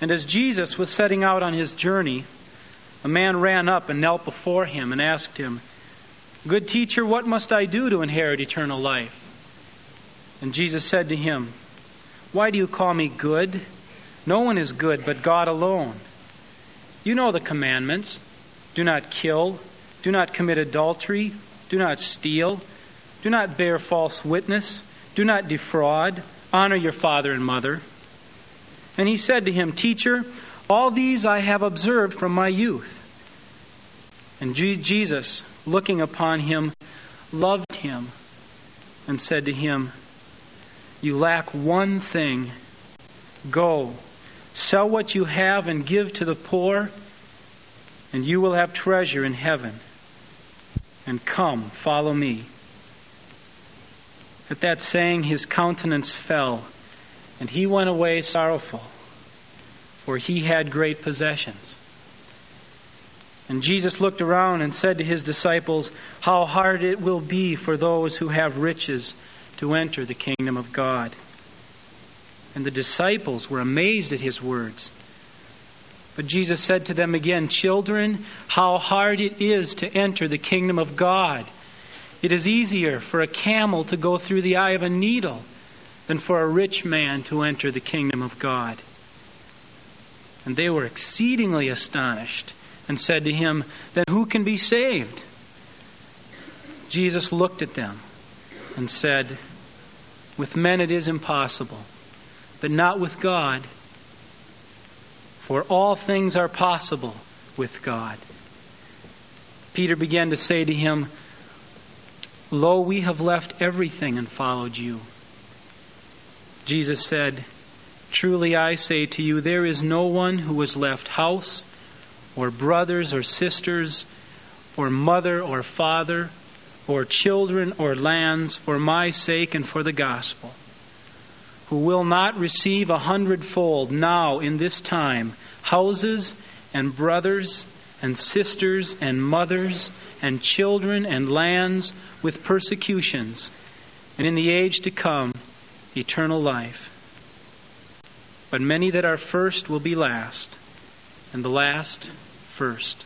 And as Jesus was setting out on his journey, a man ran up and knelt before him and asked him, Good teacher, what must I do to inherit eternal life? And Jesus said to him, Why do you call me good? No one is good but God alone. You know the commandments do not kill, do not commit adultery, do not steal, do not bear false witness, do not defraud, honor your father and mother. And he said to him, Teacher, all these I have observed from my youth. And Jesus, looking upon him, loved him and said to him, You lack one thing. Go, sell what you have and give to the poor, and you will have treasure in heaven. And come, follow me. At that saying, his countenance fell, and he went away sorrowful, for he had great possessions. And Jesus looked around and said to his disciples, How hard it will be for those who have riches to enter the kingdom of God. And the disciples were amazed at his words. But Jesus said to them again, Children, how hard it is to enter the kingdom of God. It is easier for a camel to go through the eye of a needle than for a rich man to enter the kingdom of God. And they were exceedingly astonished and said to him, Then who can be saved? Jesus looked at them and said, With men it is impossible, but not with God. For all things are possible with God. Peter began to say to him, Lo, we have left everything and followed you. Jesus said, Truly I say to you, there is no one who has left house, or brothers or sisters, or mother or father, or children or lands for my sake and for the gospel, who will not receive a hundredfold now in this time houses and brothers and sisters and mothers and children and lands with persecutions, and in the age to come, eternal life. But many that are first will be last, and the last first.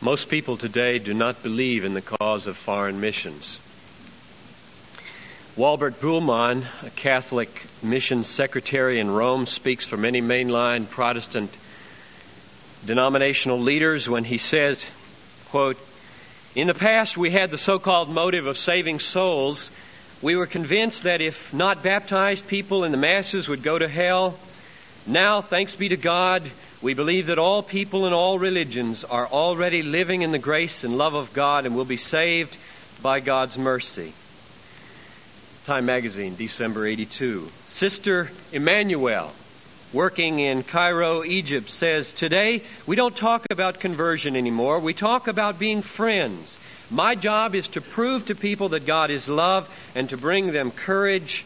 Most people today do not believe in the cause of foreign missions. Walbert Buhlmann, a Catholic mission secretary in Rome, speaks for many mainline Protestant denominational leaders when he says, quote, In the past we had the so-called motive of saving souls. We were convinced that if not baptized, people in the masses would go to hell. Now, thanks be to God, we believe that all people in all religions are already living in the grace and love of God and will be saved by God's mercy. Time Magazine, December 82. Sister Emmanuel, working in Cairo, Egypt, says, Today we don't talk about conversion anymore. We talk about being friends. My job is to prove to people that God is love and to bring them courage.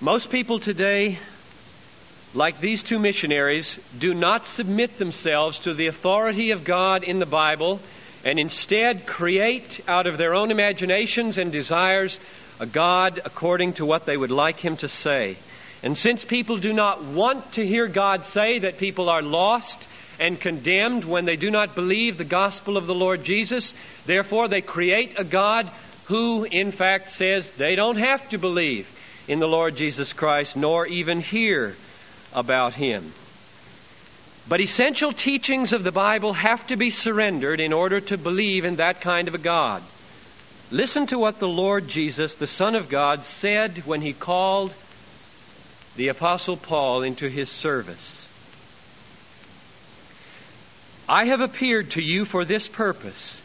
Most people today, like these two missionaries, do not submit themselves to the authority of God in the Bible and instead create out of their own imaginations and desires a God according to what they would like Him to say. And since people do not want to hear God say that people are lost and condemned when they do not believe the gospel of the Lord Jesus, therefore they create a God who, in fact, says they don't have to believe in the Lord Jesus Christ nor even hear about Him. But essential teachings of the Bible have to be surrendered in order to believe in that kind of a God. Listen to what the Lord Jesus, the Son of God, said when he called the Apostle Paul into his service. I have appeared to you for this purpose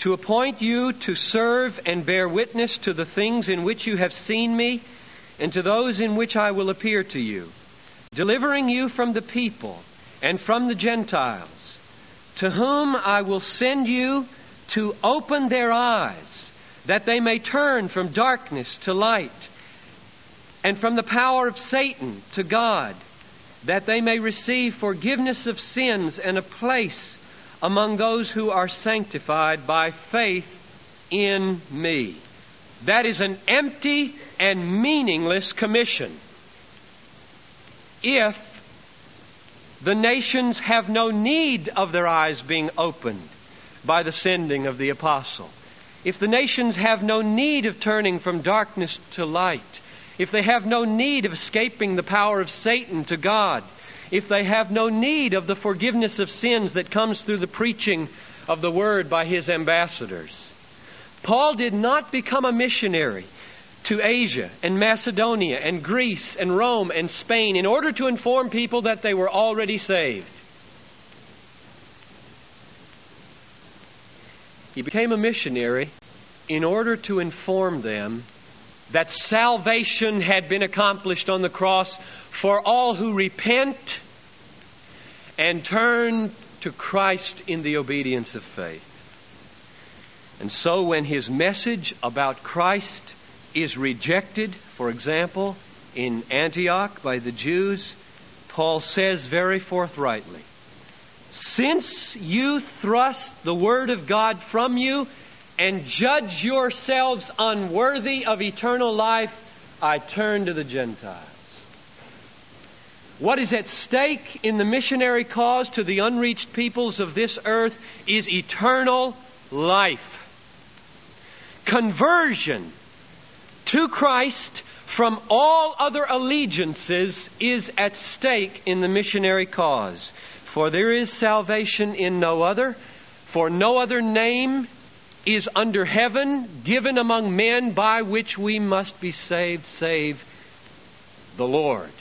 to appoint you to serve and bear witness to the things in which you have seen me and to those in which I will appear to you, delivering you from the people and from the Gentiles, to whom I will send you to open their eyes, that they may turn from darkness to light, and from the power of Satan to God, that they may receive forgiveness of sins and a place among those who are sanctified by faith in me. That is an empty and meaningless commission. If the nations have no need of their eyes being opened by the sending of the apostle, if the nations have no need of turning from darkness to light, if they have no need of escaping the power of Satan to God, if they have no need of the forgiveness of sins that comes through the preaching of the word by his ambassadors. Paul did not become a missionary to Asia and Macedonia and Greece and Rome and Spain in order to inform people that they were already saved. He became a missionary in order to inform them that salvation had been accomplished on the cross for all who repent and turn to Christ in the obedience of faith. And so when his message about Christ is rejected, for example, in Antioch by the Jews, Paul says very forthrightly, Since you thrust the word of God from you and judge yourselves unworthy of eternal life, I turn to the Gentiles. What is at stake in the missionary cause to the unreached peoples of this earth is eternal life. Conversion to Christ from all other allegiances is at stake in the missionary cause. For there is salvation in no other, for no other name is under heaven given among men by which we must be saved, save the Lord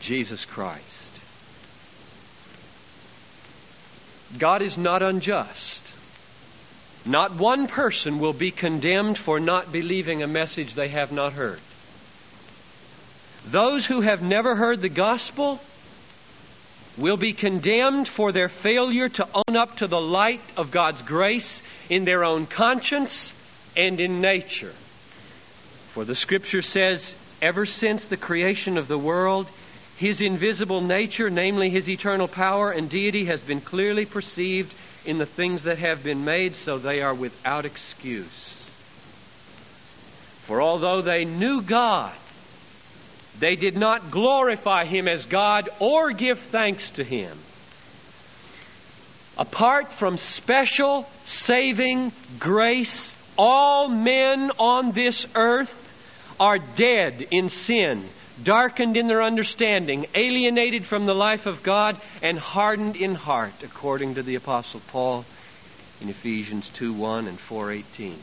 Jesus Christ. God is not unjust. Not one person will be condemned for not believing a message they have not heard. Those who have never heard the gospel will be condemned for their failure to own up to the light of God's grace in their own conscience and in nature. For the scripture says, ever since the creation of the world, his invisible nature, namely his eternal power and deity, has been clearly perceived in the things that have been made, so they are without excuse. For although they knew God, they did not glorify him as God or give thanks to him. Apart from special saving grace, all men on this earth are dead in sin, darkened in their understanding, alienated from the life of God, and hardened in heart, according to the apostle Paul in Ephesians 2 1 and 4:18.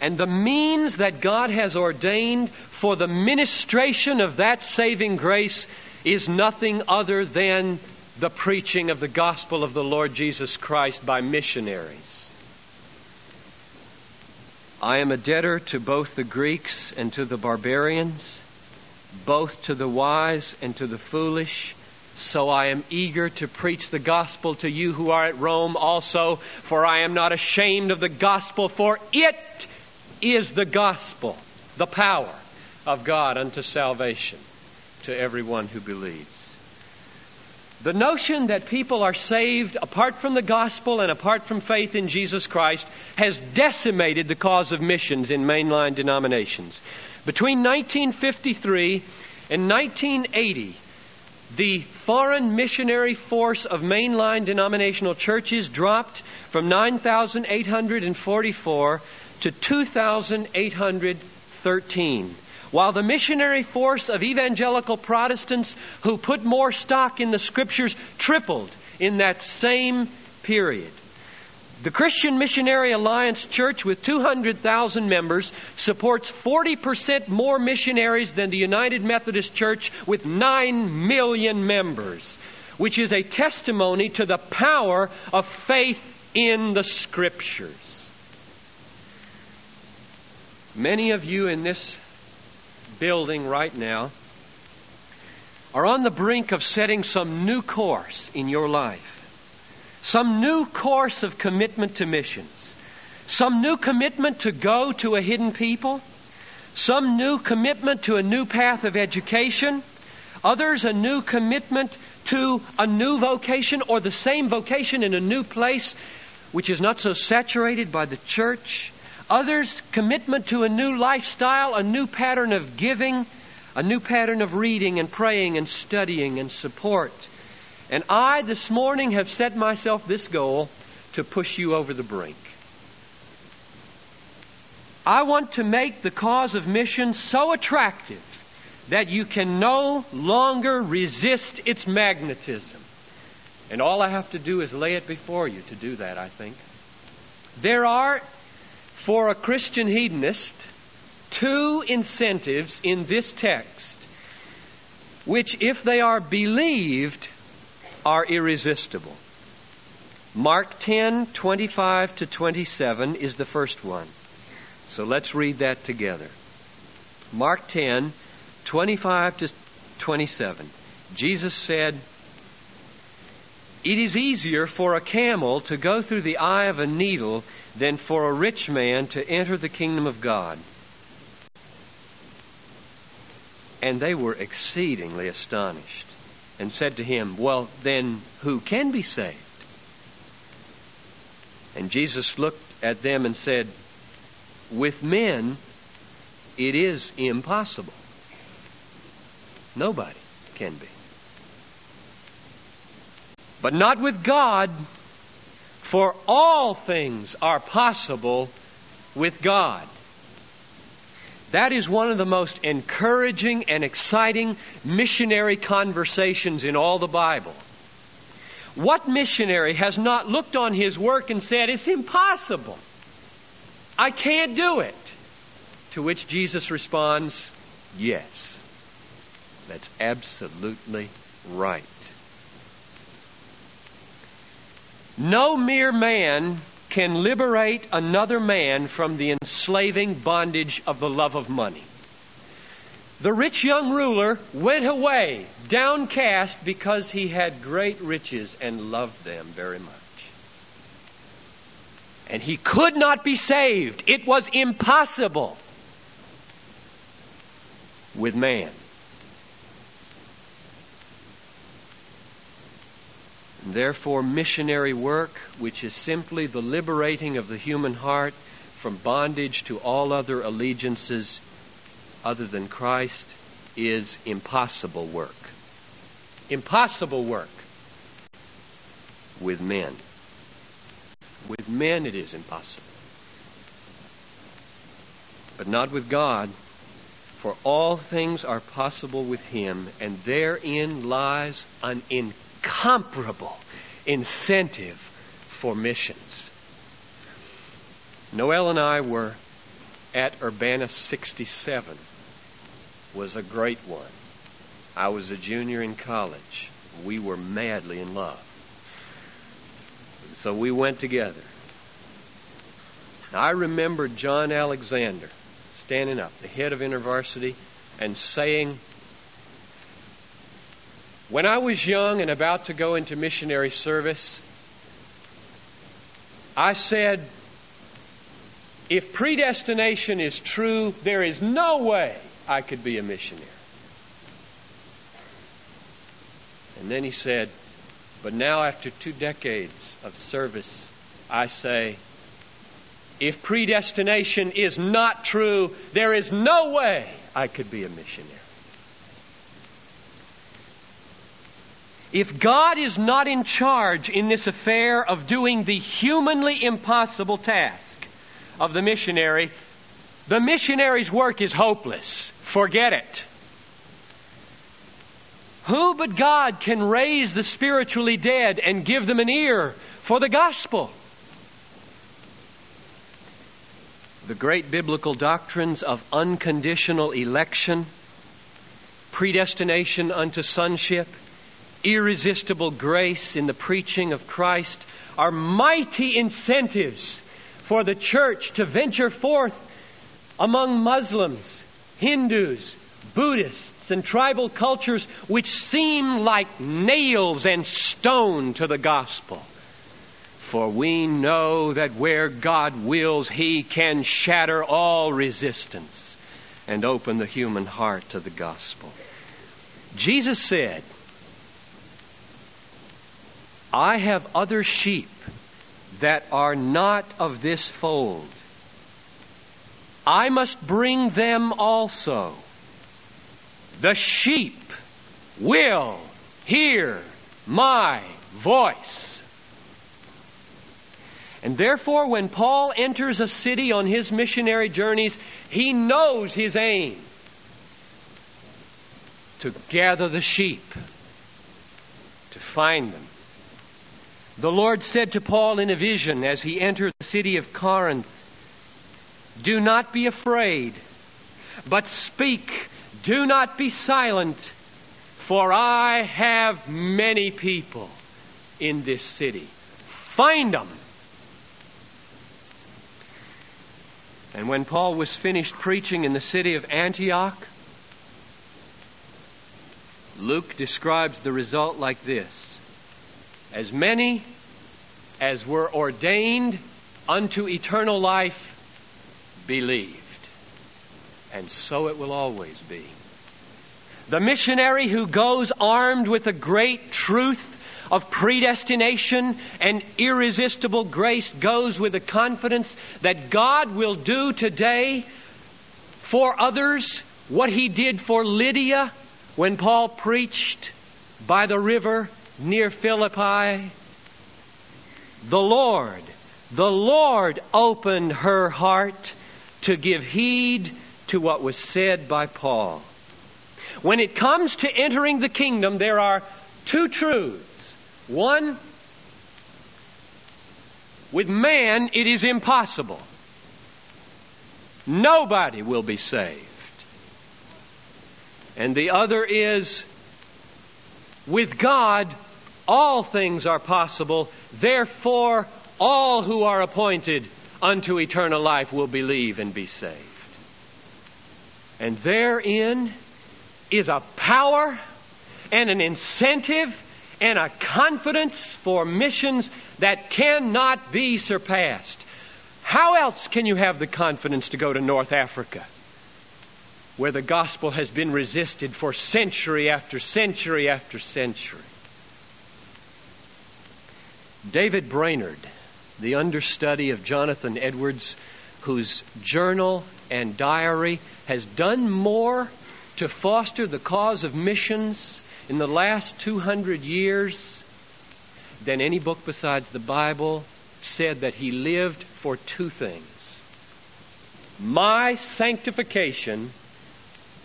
And the means that God has ordained for the ministration of that saving grace is nothing other than the preaching of the gospel of the Lord Jesus Christ by missionaries. I am a debtor to both the Greeks and to the barbarians, both to the wise and to the foolish. So I am eager to preach the gospel to you who are at Rome also, for I am not ashamed of the gospel, for it is the gospel, the power of God unto salvation to everyone who believes. The notion that people are saved apart from the gospel and apart from faith in Jesus Christ has decimated the cause of missions in mainline denominations. Between 1953 and 1980, the foreign missionary force of mainline denominational churches dropped from 9,844 to 2,813 while the missionary force of evangelical Protestants who put more stock in the scriptures tripled in that same period. The Christian Missionary Alliance Church, with 200,000 members, supports 40% more missionaries than the United Methodist Church, with 9 million members, which is a testimony to the power of faith in the Scriptures. Many of you in this building right now are on the brink of setting some new course in your life. Some new course of commitment to missions. Some new commitment to go to a hidden people. Some new commitment to a new path of education. Others a new commitment to a new vocation or the same vocation in a new place which is not so saturated by the church. Others, commitment to a new lifestyle, a new pattern of giving, a new pattern of reading and praying and studying and support. And I this morning have set myself this goal to push you over the brink. I want to make the cause of mission so attractive that you can no longer resist its magnetism. And all I have to do is lay it before you to do that, I think. There are, for a Christian hedonist, two incentives in this text, which, if they are believed, are irresistible. Mark 10, 25 to 27 is the first one. So let's read that together. Mark 10, 25 to 27. Jesus said, It is easier for a camel to go through the eye of a needle than for a rich man to enter the kingdom of God. And they were exceedingly astonished and said to him, Well, then who can be saved? And Jesus looked at them and said, With men it is impossible. Nobody can be. But not with God, for all things are possible with God. That is one of the most encouraging and exciting missionary conversations in all the Bible. What missionary has not looked on his work and said, It's impossible. I can't do it? To which Jesus responds, Yes. That's absolutely right. No mere man can liberate another man from the enslaving bondage of the love of money. The rich young ruler went away downcast because he had great riches and loved them very much. And he could not be saved. It was impossible with man. Therefore, missionary work, which is simply the liberating of the human heart from bondage to all other allegiances other than Christ, is impossible work. Impossible work with men. With men, it is impossible. But not with God, for all things are possible with Him, and therein lies an incredible incomparable incentive for missions. Noel and I were at Urbana 67 was a great one. I was a junior in college. We were madly in love. So we went together. I remember John Alexander standing up, the head of InterVarsity, and saying when I was young and about to go into missionary service, I said, if predestination is true, there is no way I could be a missionary. And then he said, but now after two decades of service, I say, if predestination is not true, there is no way I could be a missionary. If God is not in charge in this affair of doing the humanly impossible task of the missionary, the missionary's work is hopeless. Forget it. Who but God can raise the spiritually dead and give them an ear for the gospel? The great biblical doctrines of unconditional election, predestination unto sonship, irresistible grace in the preaching of Christ are mighty incentives for the church to venture forth among Muslims, Hindus, Buddhists, and tribal cultures which seem like nails and stone to the gospel. For we know that where God wills, He can shatter all resistance and open the human heart to the gospel. Jesus said, I have other sheep that are not of this fold. I must bring them also. The sheep will hear my voice. And therefore, when Paul enters a city on his missionary journeys, he knows his aim to gather the sheep, to find them. The Lord said to Paul in a vision as he entered the city of Corinth, Do not be afraid, but speak. Do not be silent, for I have many people in this city. Find them And when Paul was finished preaching in the city of Antioch, Luke describes the result like this As many as were ordained unto eternal life believed. And so it will always be. The missionary who goes armed with a great truth of predestination and irresistible grace goes with the confidence that God will do today for others what he did for Lydia when Paul preached by the river near Philippi. The Lord, the Lord opened her heart to give heed to what was said by Paul. When it comes to entering the kingdom, there are two truths one, with man it is impossible. Nobody will be saved. And the other is, with God all things are possible, therefore all who are appointed unto eternal life will believe and be saved. And therein is a power and an incentive and a confidence for missions that cannot be surpassed. How else can you have the confidence to go to North Africa, where the gospel has been resisted for century after century after century? David Brainerd, the understudy of Jonathan Edwards, whose journal and diary has done more to foster the cause of missions in the last 200 years than any book besides the Bible said that he lived for two things my sanctification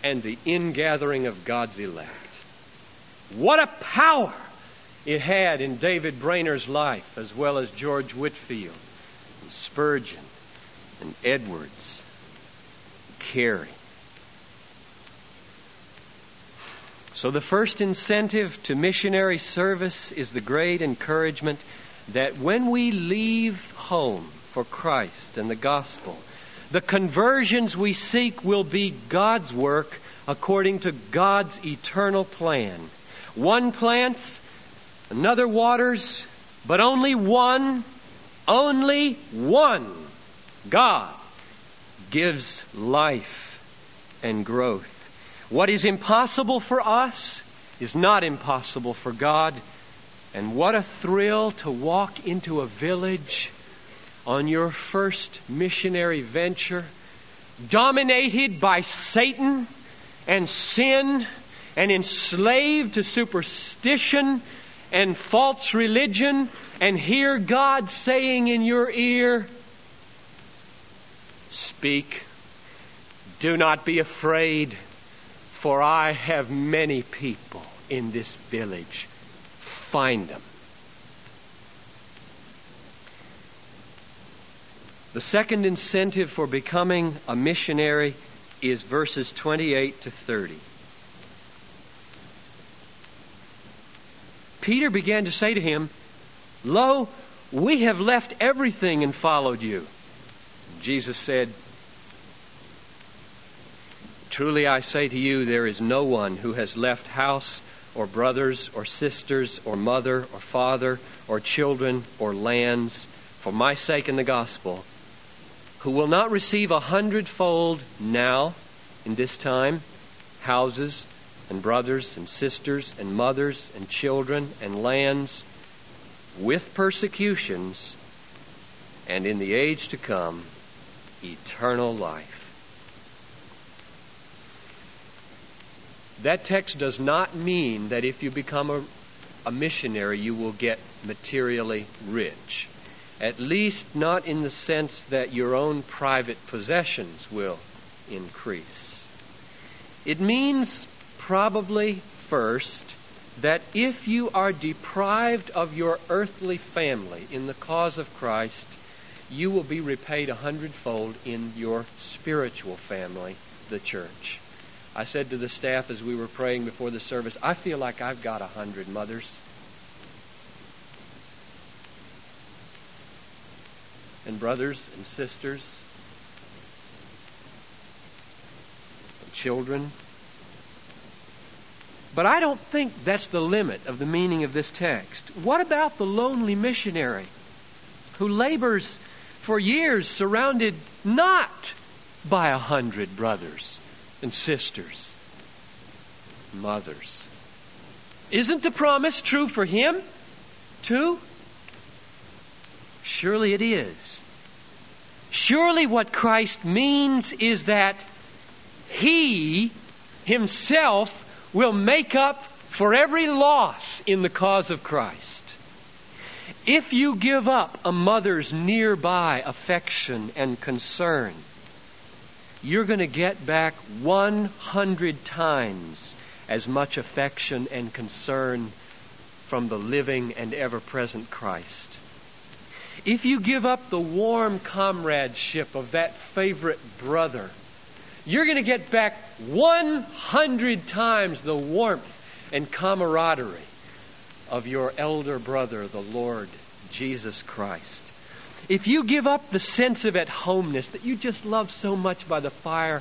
and the ingathering of God's elect. What a power it had in David Brainerd's life, as well as George Whitefield, and Spurgeon, and Edwards, Carey. So, the first incentive to missionary service is the great encouragement that when we leave home for Christ and the gospel, the conversions we seek will be God's work according to God's eternal plan. One plants, another waters, but only one, only one God gives life and growth. What is impossible for us is not impossible for God. And what a thrill to walk into a village on your first missionary venture, dominated by Satan and sin and enslaved to superstition and false religion, and hear God saying in your ear, Speak, do not be afraid. For I have many people in this village. Find them. The second incentive for becoming a missionary is verses 28 to 30. Peter began to say to him, Lo, we have left everything and followed you. Jesus said, Truly I say to you, there is no one who has left house or brothers or sisters or mother or father or children or lands for my sake in the gospel who will not receive a hundredfold now in this time houses and brothers and sisters and mothers and children and lands with persecutions, and in the age to come, eternal life. That text does not mean that if you become a, a missionary, you will get materially rich. At least not in the sense that your own private possessions will increase. It means probably first that if you are deprived of your earthly family in the cause of Christ, you will be repaid a hundredfold in your spiritual family, the church. I said to the staff as we were praying before the service, I feel like I've got a hundred mothers. And brothers and sisters and children. But I don't think that's the limit of the meaning of this text. What about the lonely missionary who labors for years surrounded not by a hundred brothers? and sisters, mothers. Isn't the promise true for him, too? Surely it is. Surely what Christ means is that he himself will make up for every loss in the cause of Christ. If you give up a mother's nearby affection and concern, you're going to get back 100 times as much affection and concern from the living and ever present Christ. If you give up the warm comradeship of that favorite brother, you're going to get back 100 times the warmth and camaraderie of your elder brother, the Lord Jesus Christ. If you give up the sense of at homeness that you just love so much by the fire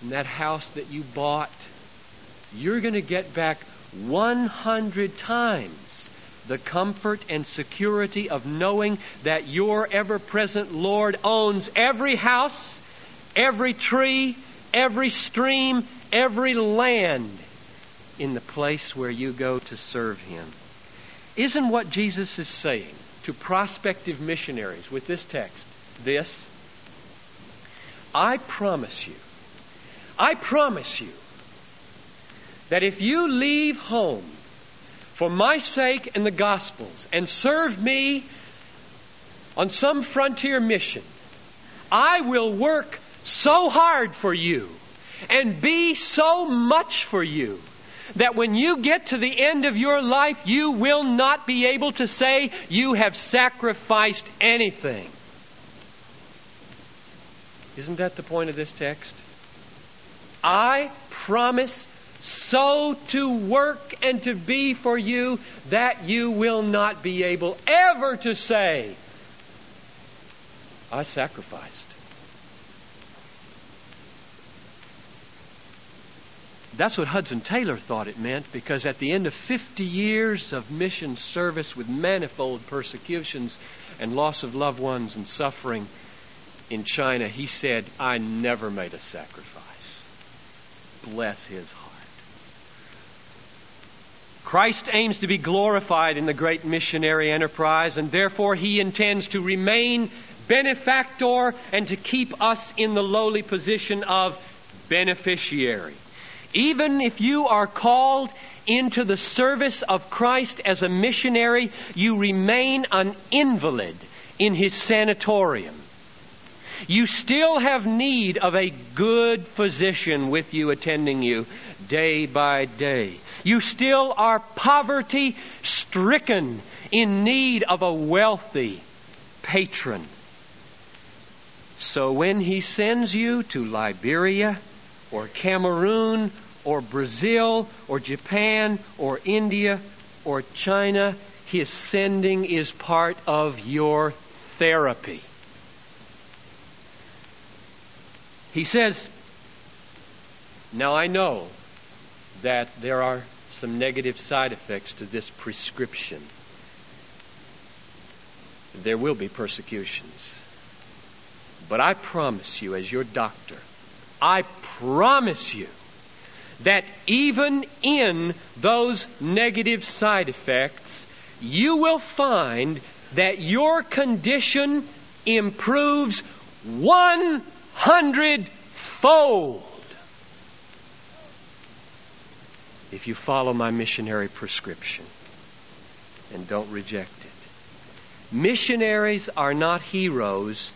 in that house that you bought, you're going to get back 100 times the comfort and security of knowing that your ever present Lord owns every house, every tree, every stream, every land in the place where you go to serve Him. Isn't what Jesus is saying to prospective missionaries with this text this I promise you, I promise you that if you leave home for my sake and the Gospel's and serve me on some frontier mission, I will work so hard for you and be so much for you that when you get to the end of your life, you will not be able to say you have sacrificed anything. Isn't that the point of this text? I promise so to work and to be for you that you will not be able ever to say, I sacrificed. That's what Hudson Taylor thought it meant because at the end of 50 years of mission service with manifold persecutions and loss of loved ones and suffering in China, he said, I never made a sacrifice. Bless his heart. Christ aims to be glorified in the great missionary enterprise, and therefore he intends to remain benefactor and to keep us in the lowly position of beneficiary. Even if you are called into the service of Christ as a missionary, you remain an invalid in his sanatorium. You still have need of a good physician with you attending you day by day. You still are poverty stricken in need of a wealthy patron. So when he sends you to Liberia or Cameroon or Brazil or Japan or India or China, his sending is part of your therapy. He says, Now I know that there are some negative side effects to this prescription. There will be persecutions. But I promise you, as your doctor, I promise you that even in those negative side effects, you will find that your condition improves 100 fold if you follow my missionary prescription and don't reject it. Missionaries are not heroes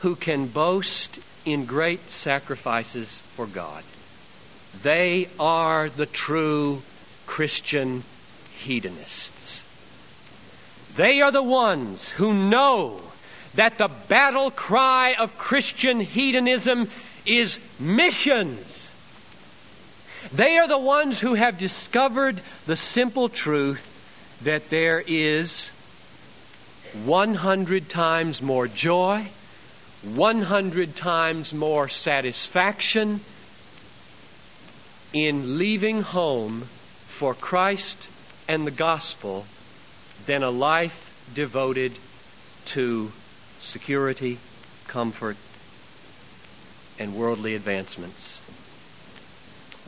who can boast in great sacrifices for God. They are the true Christian hedonists. They are the ones who know that the battle cry of Christian hedonism is missions. They are the ones who have discovered the simple truth that there is 100 times more joy, 100 times more satisfaction in leaving home for Christ and the gospel than a life devoted to security, comfort, and worldly advancements.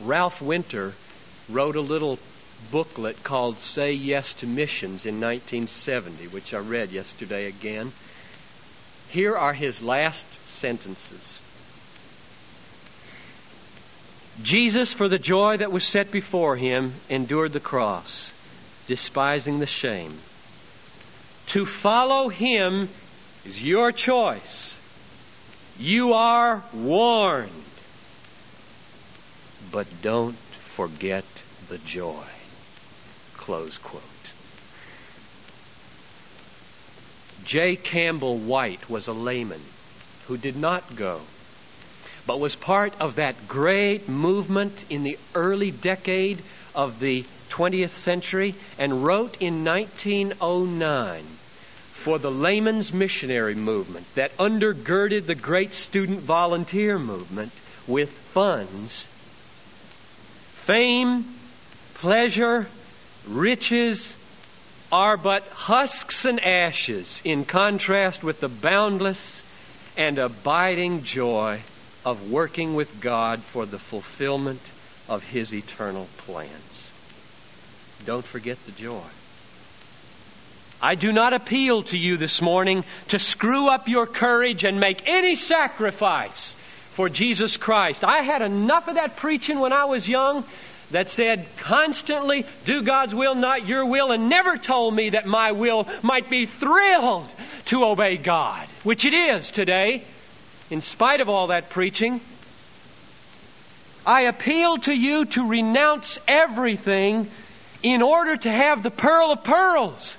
Ralph Winter wrote a little booklet called Say Yes to Missions in 1970, which I read yesterday again. Here are his last sentences. Jesus, for the joy that was set before him, endured the cross, despising the shame. To follow him is your choice. You are warned. But don't forget the joy. Close quote. J. Campbell White was a layman who did not go but was part of that great movement in the early decade of the 20th century and wrote in 1909 for the layman's missionary movement that undergirded the great student volunteer movement with funds. Fame, pleasure, riches are but husks and ashes in contrast with the boundless and abiding joy of working with God for the fulfillment of His eternal plans. Don't forget the joy. I do not appeal to you this morning to screw up your courage and make any sacrifice for Jesus Christ. I had enough of that preaching when I was young that said constantly, do God's will, not your will, and never told me that my will might be thrilled to obey God, which it is today in spite of all that preaching, I appeal to you to renounce everything in order to have the pearl of pearls.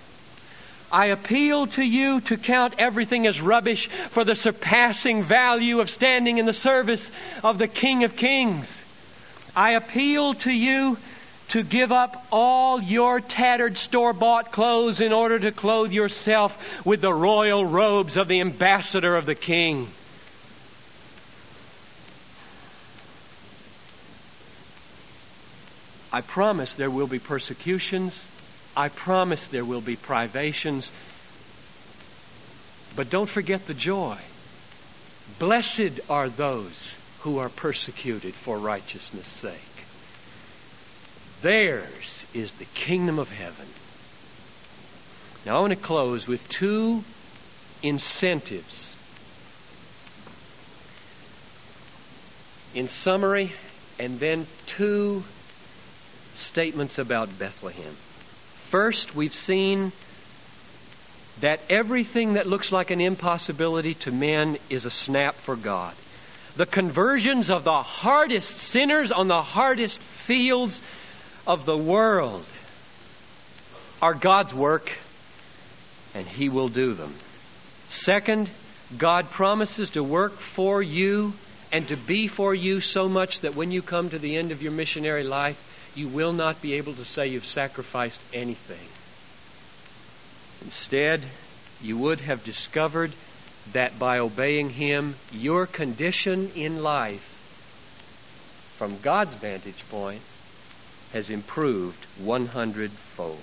I appeal to you to count everything as rubbish for the surpassing value of standing in the service of the King of Kings. I appeal to you to give up all your tattered store bought clothes in order to clothe yourself with the royal robes of the ambassador of the King. I promise there will be persecutions. I promise there will be privations. But don't forget the joy. Blessed are those who are persecuted for righteousness' sake. Theirs is the kingdom of heaven. Now I want to close with two incentives. In summary, and then two statements about Bethlehem. First, we've seen that everything that looks like an impossibility to men is a snap for God. The conversions of the hardest sinners on the hardest fields of the world are God's work, and He will do them. Second, God promises to work for you and to be for you so much that when you come to the end of your missionary life, you will not be able to say you've sacrificed anything. Instead, you would have discovered that by obeying Him, your condition in life, from God's vantage point, has improved 100 fold.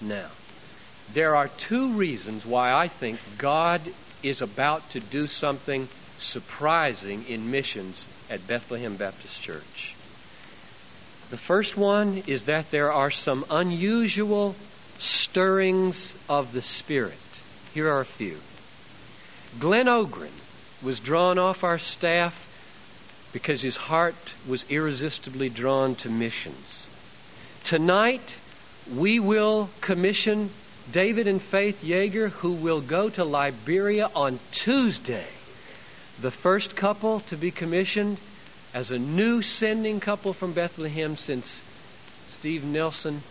Now, there are two reasons why I think God is about to do something surprising in missions at Bethlehem Baptist Church. The first one is that there are some unusual stirrings of the Spirit. Here are a few. Glenn Ogren was drawn off our staff because his heart was irresistibly drawn to missions. Tonight, we will commission David and Faith Yeager, who will go to Liberia on Tuesday. The first couple to be commissioned as a new sending couple from Bethlehem since Steve Nelson,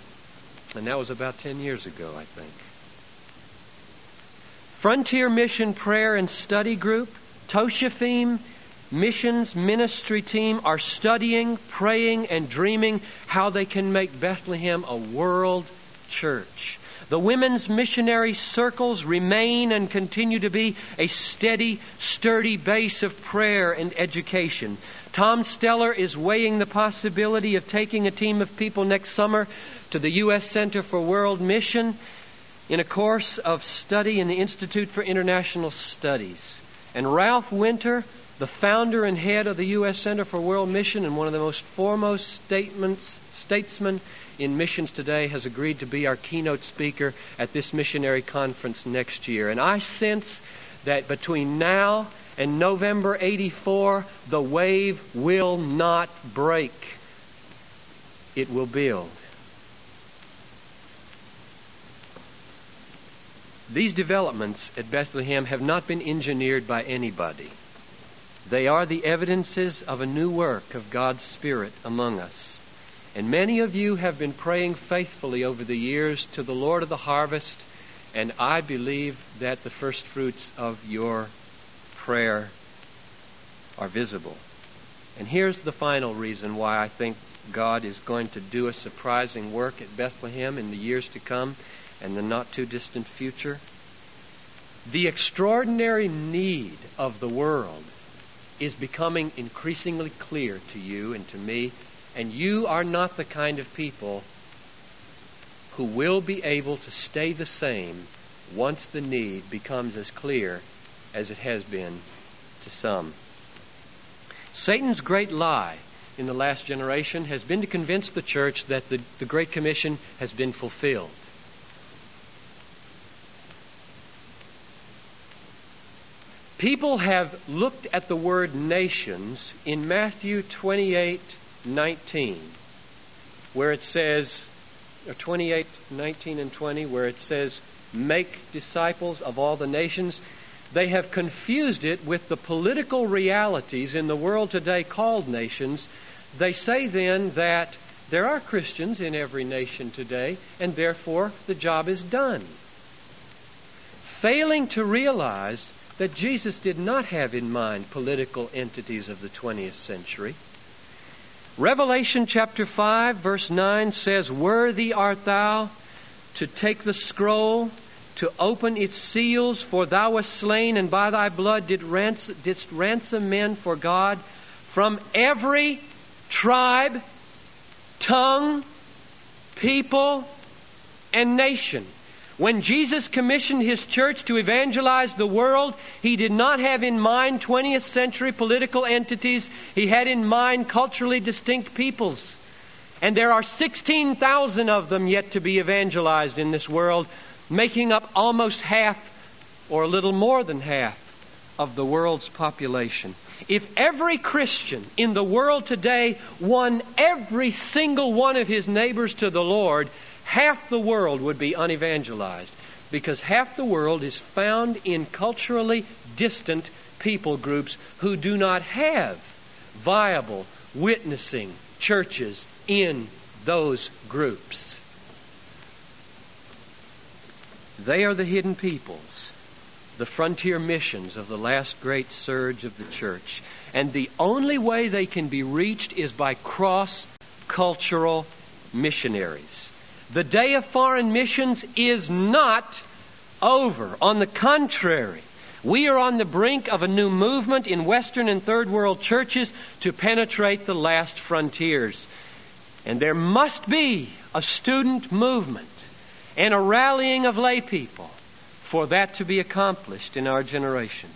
and that was about 10 years ago, I think. Frontier Mission Prayer and Study Group, Toshafim Missions Ministry Team are studying, praying, and dreaming how they can make Bethlehem a world church. The women's missionary circles remain and continue to be a steady, sturdy base of prayer and education. Tom Steller is weighing the possibility of taking a team of people next summer to the U.S. Center for World Mission in a course of study in the Institute for International Studies. And Ralph Winter, the founder and head of the U.S. Center for World Mission and one of the most foremost statesmen in missions today, has agreed to be our keynote speaker at this missionary conference next year. And I sense that between now and November 84, the wave will not break. It will build. These developments at Bethlehem have not been engineered by anybody. They are the evidences of a new work of God's Spirit among us. And many of you have been praying faithfully over the years to the Lord of the harvest, and I believe that the first fruits of your prayer are visible. And here's the final reason why I think God is going to do a surprising work at Bethlehem in the years to come and the not too distant future. The extraordinary need of the world is becoming increasingly clear to you and to me, and you are not the kind of people who will be able to stay the same once the need becomes as clear as it has been to some. Satan's great lie in the last generation has been to convince the church that the, the Great Commission has been fulfilled. People have looked at the word nations in Matthew 28 19, where it says, or 28 19 and 20, where it says, make disciples of all the nations. They have confused it with the political realities in the world today called nations. They say then that there are Christians in every nation today, and therefore the job is done. Failing to realize that Jesus did not have in mind political entities of the 20th century. Revelation chapter 5, verse 9 says, Worthy art thou to take the scroll, to open its seals, for thou wast slain, and by thy blood did didst ransom men for God from every tribe, tongue, people, and nation. When Jesus commissioned his church to evangelize the world, he did not have in mind 20th century political entities. He had in mind culturally distinct peoples. And there are 16,000 of them yet to be evangelized in this world, making up almost half or a little more than half of the world's population. If every Christian in the world today won every single one of his neighbors to the Lord, half the world would be unevangelized because half the world is found in culturally distant people groups who do not have viable witnessing churches in those groups. They are the hidden peoples, the frontier missions of the last great surge of the church. And the only way they can be reached is by cross cultural missionaries. The day of foreign missions is not over. On the contrary, we are on the brink of a new movement in Western and Third World churches to penetrate the last frontiers. And there must be a student movement and a rallying of lay people for that to be accomplished in our generation.